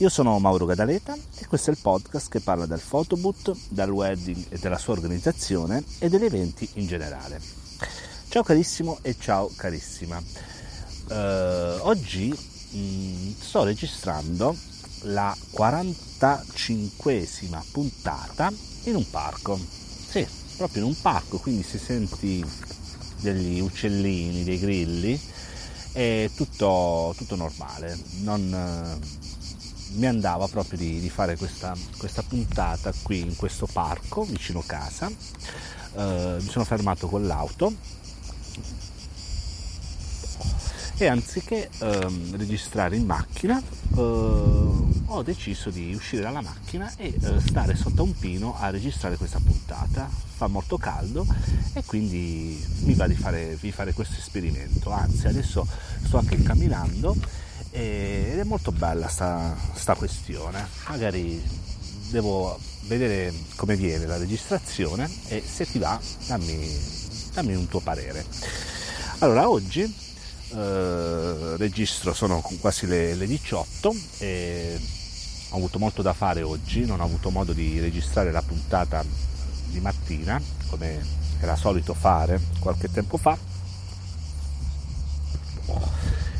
Io sono Mauro Gadaleta e questo è il podcast che parla del photoboot, del wedding e della sua organizzazione e degli eventi in generale. Ciao carissimo e ciao carissima. Uh, oggi mh, sto registrando la 45esima puntata in un parco. Sì, proprio in un parco, quindi se senti degli uccellini, dei grilli, è tutto, tutto normale. Non, mi andava proprio di, di fare questa, questa, puntata qui in questo parco vicino casa. Uh, mi sono fermato con l'auto e anziché uh, registrare in macchina uh, ho deciso di uscire dalla macchina e stare sotto un pino a registrare questa puntata. Fa molto caldo e quindi mi va di fare, di fare questo esperimento. Anzi, adesso sto anche camminando ed è molto bella sta, sta questione. Magari devo vedere come viene la registrazione e se ti va dammi, dammi un tuo parere. Allora, oggi eh, registro, sono quasi le, le 18 e ho avuto molto da fare oggi, non ho avuto modo di registrare la puntata di mattina come era solito fare qualche tempo fa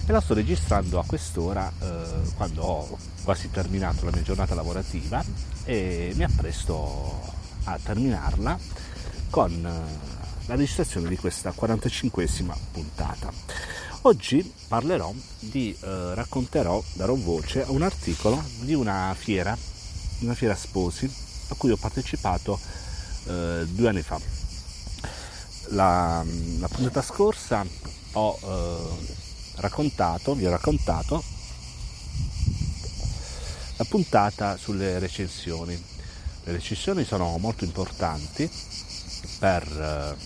e la sto registrando a quest'ora eh, quando ho quasi terminato la mia giornata lavorativa e mi appresto a terminarla con eh, la registrazione di questa 45esima puntata. Oggi parlerò di, eh, racconterò, darò voce a un articolo di una fiera, una fiera sposi a cui ho partecipato eh, due anni fa. La, la puntata scorsa ho eh, raccontato, vi ho raccontato la puntata sulle recensioni. Le recensioni sono molto importanti per,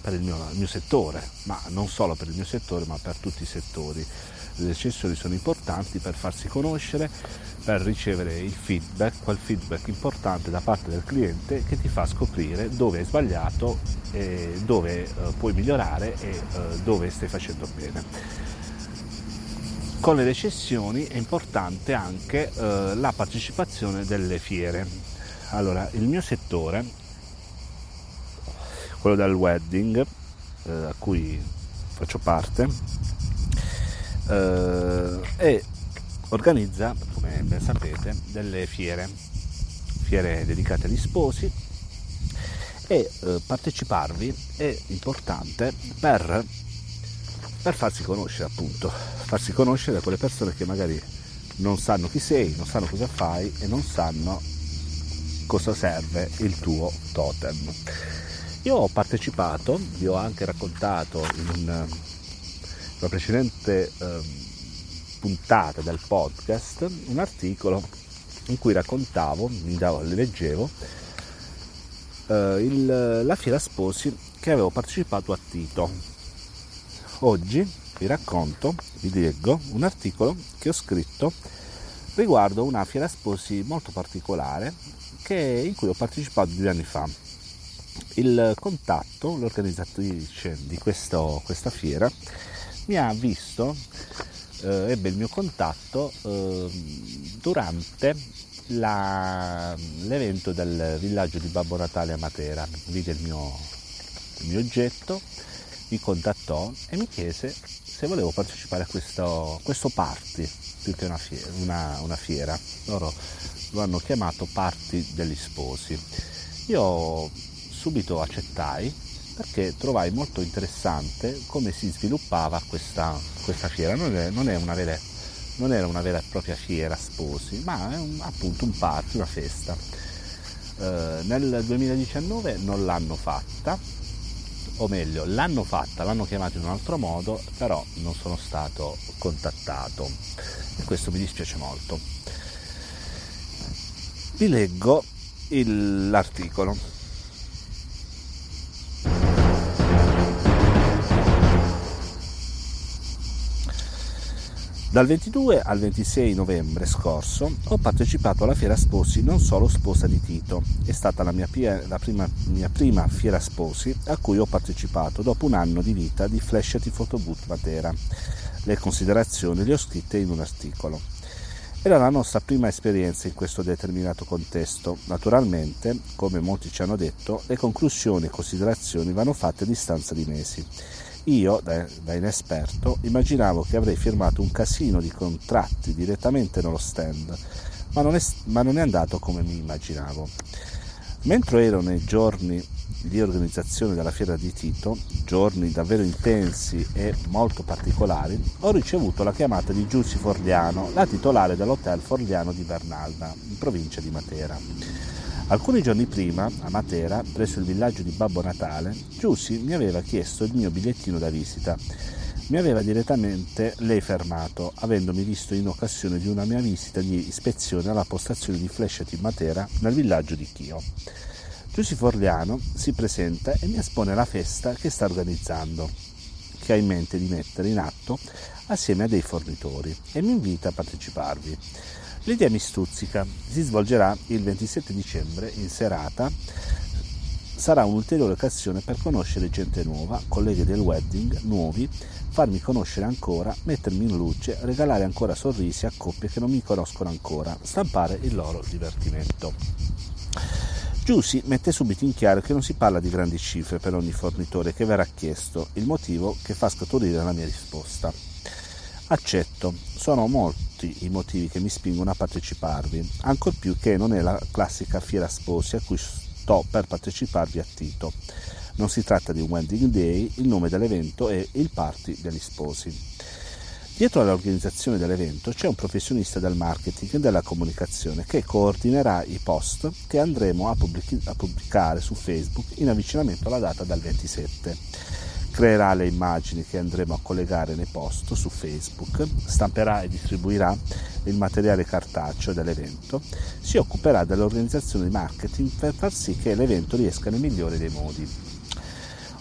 per il, mio, il, mio, settore, ma non solo per il mio settore, ma per tutti i settori. Le recensioni sono importanti per farsi conoscere, per ricevere il feedback, quel feedback importante da parte del cliente che ti fa scoprire dove hai sbagliato, dove eh, puoi migliorare e eh, dove stai facendo bene. Con le recensioni è importante anche eh, la partecipazione delle fiere. Allora, il mio settore, quello del wedding, a cui faccio parte, eh, e organizza, come ben sapete, delle fiere, fiere dedicate agli sposi e eh, parteciparvi è importante per, per farsi conoscere appunto, farsi conoscere da quelle persone che magari non sanno chi sei, non sanno cosa fai e non sanno cosa serve il tuo totem. Io ho partecipato, vi ho anche raccontato in una precedente eh, puntata del podcast un articolo in cui raccontavo, mi davo, leggevo, eh, il, la fiera sposi che avevo partecipato a Tito. Oggi vi racconto, vi leggo un articolo che ho scritto riguardo una fiera sposi molto particolare che, in cui ho partecipato due anni fa. Il contatto, l'organizzatrice di questo, questa fiera, mi ha visto, eh, ebbe il mio contatto eh, durante la, l'evento del villaggio di Babbo Natale a Matera. Vide il mio, il mio oggetto, mi contattò e mi chiese se volevo partecipare a questo, questo party, più che una fiera, una, una fiera. Loro lo hanno chiamato party degli sposi. Io subito accettai perché trovai molto interessante come si sviluppava questa, questa fiera. Non, è, non, è vera, non, era una vera e propria fiera sposi, ma è un, appunto un party, una festa. Eh, nel 2019 non l'hanno fatta, o meglio, l'hanno fatta, l'hanno chiamata in un altro modo, però non sono stato contattato e questo mi dispiace molto. Vi leggo il, l'articolo. Dal 22 al 26 novembre scorso ho partecipato alla Fiera Sposi non solo sposa di Tito, è stata la mia, pia, la prima, mia prima Fiera Sposi a cui ho partecipato dopo un anno di vita di Flashety Photoboot Matera. Le considerazioni le ho scritte in un articolo. Era la nostra prima esperienza in questo determinato contesto. Naturalmente, come molti ci hanno detto, le conclusioni e considerazioni vanno fatte a distanza di mesi. Io, da, da, inesperto, immaginavo che avrei firmato un casino di contratti direttamente nello stand, ma non è, ma non è andato come mi immaginavo. Mentre ero nei giorni di organizzazione della fiera di Tito, giorni davvero intensi e molto particolari, ho ricevuto la chiamata di Giussi Forliano, la titolare dell'hotel Forliano di Bernalda, in provincia di Matera. Alcuni giorni prima, a Matera, presso il villaggio di Babbo Natale, Giussi mi aveva chiesto il mio bigliettino da visita. Mi aveva direttamente lei fermato, avendomi visto in occasione di una mia visita di ispezione alla postazione di Flescia di Matera nel villaggio di Chio. Giussi Forliano si presenta e mi espone la festa che sta organizzando, che ha in mente di mettere in atto assieme a dei fornitori e mi invita a parteciparvi. L'idea mi stuzzica, si svolgerà il 27 dicembre in serata, sarà un'ulteriore occasione per conoscere gente nuova, colleghi del wedding nuovi, farmi conoscere ancora, mettermi in luce, regalare ancora sorrisi a coppie che non mi conoscono ancora, stampare il loro divertimento. Giussi mette subito in chiaro che non si parla di grandi cifre per ogni fornitore che verrà chiesto, il motivo che fa scaturire la mia risposta. Accetto, sono molti i motivi che mi spingono a parteciparvi, ancor più che non è la classica fiera sposi a cui sto per parteciparvi a Tito. Non si tratta di un wedding day, il nome dell'evento è il party degli sposi. Dietro all'organizzazione dell'evento c'è un professionista del marketing e della comunicazione che coordinerà i post che andremo a, pubblic- a pubblicare su Facebook in avvicinamento alla data del 27 creerà le immagini che andremo a collegare nei post su Facebook, stamperà e distribuirà il materiale cartaceo dell'evento, si occuperà dell'organizzazione di marketing per far sì che l'evento riesca nel migliore dei modi.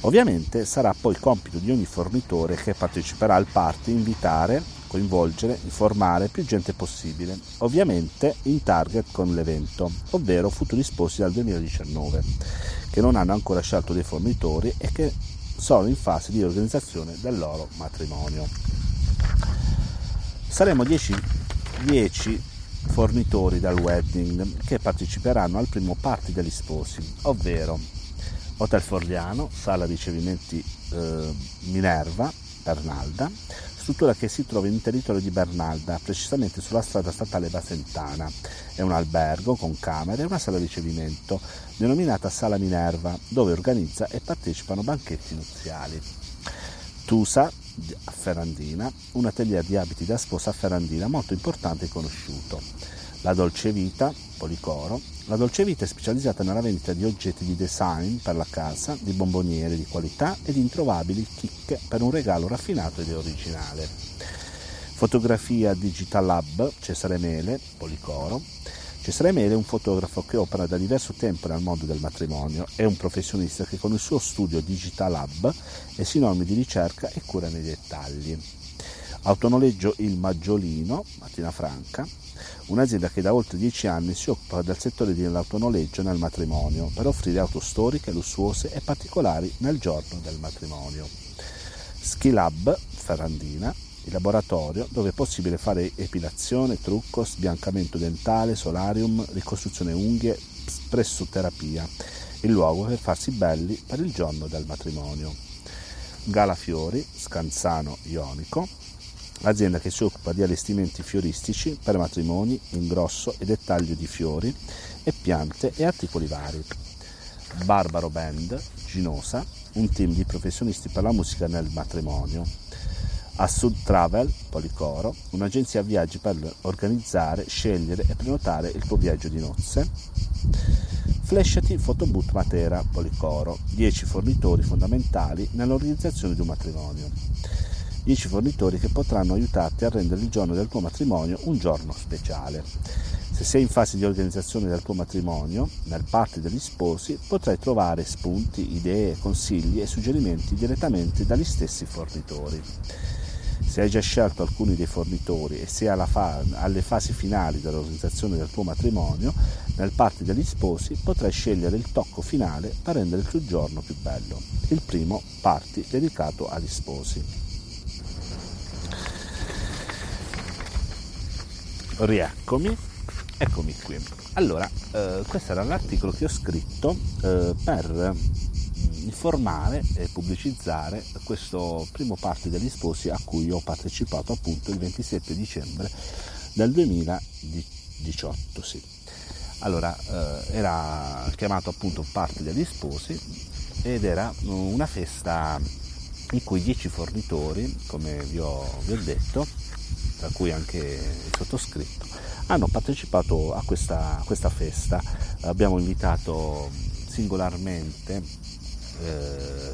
Ovviamente sarà poi compito di ogni fornitore che parteciperà al party invitare, coinvolgere, informare più gente possibile, ovviamente in target con l'evento, ovvero futuri sposi dal 2019, che non hanno ancora scelto dei fornitori e che sono in fase di organizzazione del loro matrimonio. Saremo 10, 10 fornitori del wedding che parteciperanno al primo party degli sposi, ovvero Hotel Forliano, sala ricevimenti eh, Minerva, Bernalda, struttura che si trova in territorio di Bernalda, precisamente sulla strada statale Basentana. È un albergo con camere e una sala ricevimento denominata Sala Minerva, dove organizza e partecipano banchetti nuziali. Tusa a Ferrandina, un atelier di abiti da sposa a Ferrandina molto importante e conosciuto. La Dolce Vita, Policoro, la Dolce Vita è specializzata nella vendita di oggetti di design per la casa, di bomboniere di qualità e di introvabili chicche per un regalo raffinato ed originale. Fotografia Digital Lab, Cesare Mele, Policoro. Cesare Mele è un fotografo che opera da diverso tempo nel mondo del matrimonio, è un professionista che con il suo studio Digital Lab è sinonimo di ricerca e cura nei dettagli. Autonoleggio Il Maggiolino, Mattina Franca, un'azienda che da oltre dieci anni si occupa del settore dell'autonoleggio nel matrimonio per offrire auto storiche, lussuose e particolari nel giorno del matrimonio. Skilab Ferrandina, il laboratorio dove è possibile fare epilazione, trucco, sbiancamento dentale, solarium, ricostruzione unghie, pressoterapia, il luogo per farsi belli per il giorno del matrimonio. Gala Fiori, Scanzano Ionico, azienda che si occupa di allestimenti fioristici per matrimoni, ingrosso e dettaglio di fiori e piante e articoli vari. Barbaro Band, Ginosa, un team di professionisti per la musica nel matrimonio. Assud Travel, Policoro, un'agenzia viaggi per organizzare, scegliere e prenotare il tuo viaggio di nozze. Flesciati Photoboot Matera Policoro, 10 fornitori fondamentali nell'organizzazione di un matrimonio. 10 fornitori che potranno aiutarti a rendere il giorno del tuo matrimonio un giorno speciale. Se sei in fase di organizzazione del tuo matrimonio, nel party degli sposi potrai trovare spunti, idee, consigli e suggerimenti direttamente dagli stessi fornitori. Se hai già scelto alcuni dei fornitori e sei fa- alle fasi finali dell'organizzazione del tuo matrimonio, nel party degli sposi potrai scegliere il tocco finale per rendere il tuo giorno più bello. Il primo party dedicato agli sposi. Rieccomi, eccomi qui. Allora, eh, questo era l'articolo che ho scritto eh, per informare e pubblicizzare questo primo party degli sposi a cui ho partecipato appunto il 27 dicembre del 2018. Sì. Allora, eh, era chiamato appunto party degli sposi ed era una festa in cui 10 fornitori, come vi ho, vi ho detto, tra cui anche il sottoscritto, hanno partecipato a questa, a questa festa. Abbiamo invitato singolarmente eh,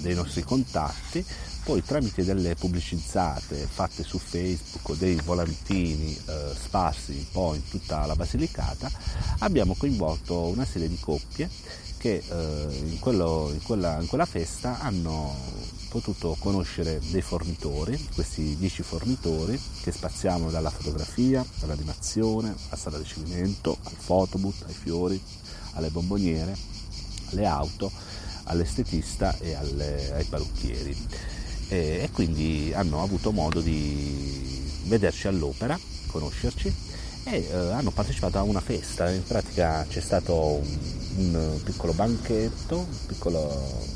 dei nostri contatti, poi tramite delle pubblicizzate fatte su Facebook dei volantini eh, sparsi un po' in tutta la Basilicata, abbiamo coinvolto una serie di coppie che eh, in, quello, in, quella, in quella festa hanno potuto conoscere dei fornitori, questi 10 fornitori che spaziamo dalla fotografia, all'animazione, alla sala di ricevimento, al photobooth, ai fiori, alle bomboniere, alle auto all'estetista e alle, ai parrucchieri. E, e, quindi hanno avuto modo di vederci all'opera, conoscerci e eh, hanno partecipato a una festa, in pratica c'è stato un, un piccolo banchetto, un piccolo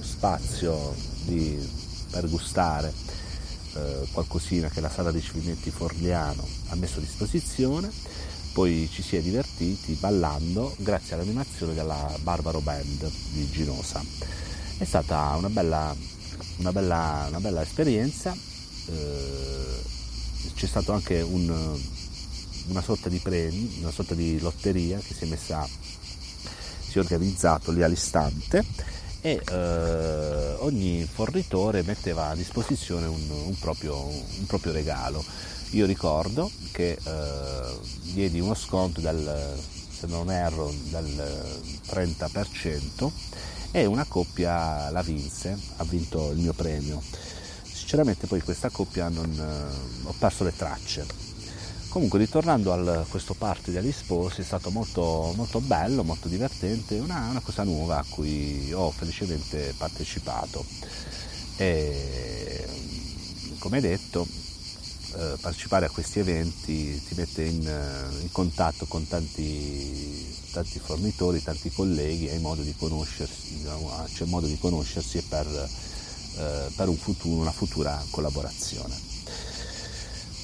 spazio di, per gustare eh, qualcosina che la sala di ricevimenti Forliano ha messo a disposizione poi ci si è divertiti ballando grazie all'animazione della Barbaro Band di Ginosa. È stata una bella, una bella, una bella esperienza, eh, c'è stato anche un, una sorta di premi, una sorta di lotteria che si è messa, si è organizzato lì all'istante e eh, ogni fornitore metteva a disposizione un, un, proprio, un proprio regalo io ricordo che eh, diedi uno sconto del, se non erro, del 30% e una coppia la vinse, ha vinto il mio premio. Sinceramente poi questa coppia non, eh, ho perso le tracce. Comunque ritornando a questo party degli sposi è stato molto, molto bello, molto divertente, una, una cosa nuova a cui ho felicemente partecipato. E come detto eh, partecipare a questi eventi ti mette in, eh, in contatto con tanti, tanti, fornitori, tanti colleghi, hai modo di conoscersi, diciamo, ah, c'è modo di conoscersi per, eh, per un futuro, una futura collaborazione.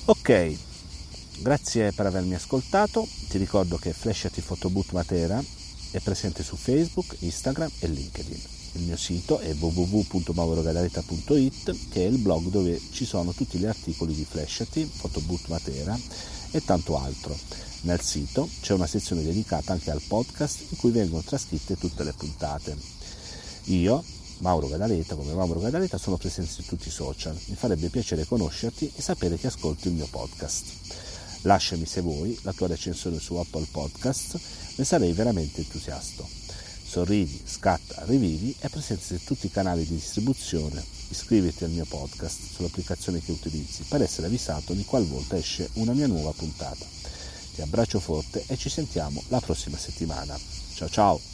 Ok, grazie per avermi ascoltato, ti ricordo che Flashati Photoboot Matera è presente su Facebook, Instagram e LinkedIn. Il mio sito è www.maurogadaleta.it che è il blog dove ci sono tutti gli articoli di Flashati, Photoboot Matera e tanto altro. Nel sito c'è una sezione dedicata anche al podcast in cui vengono trascritte tutte le puntate. Io, Mauro Gadaleta, come Mauro Gadaleta, sono presente su tutti i social. Mi farebbe piacere conoscerti e sapere che ascolti il mio podcast. Lasciami se vuoi la tua recensione su Apple Podcast, ne sarei veramente entusiasta. Sorridi, scatta, rivivi è presente su tutti i canali di distribuzione. Iscriviti al mio podcast sull'applicazione che utilizzi per essere avvisato di qualvolta esce una mia nuova puntata. Ti abbraccio forte e ci sentiamo la prossima settimana. Ciao ciao!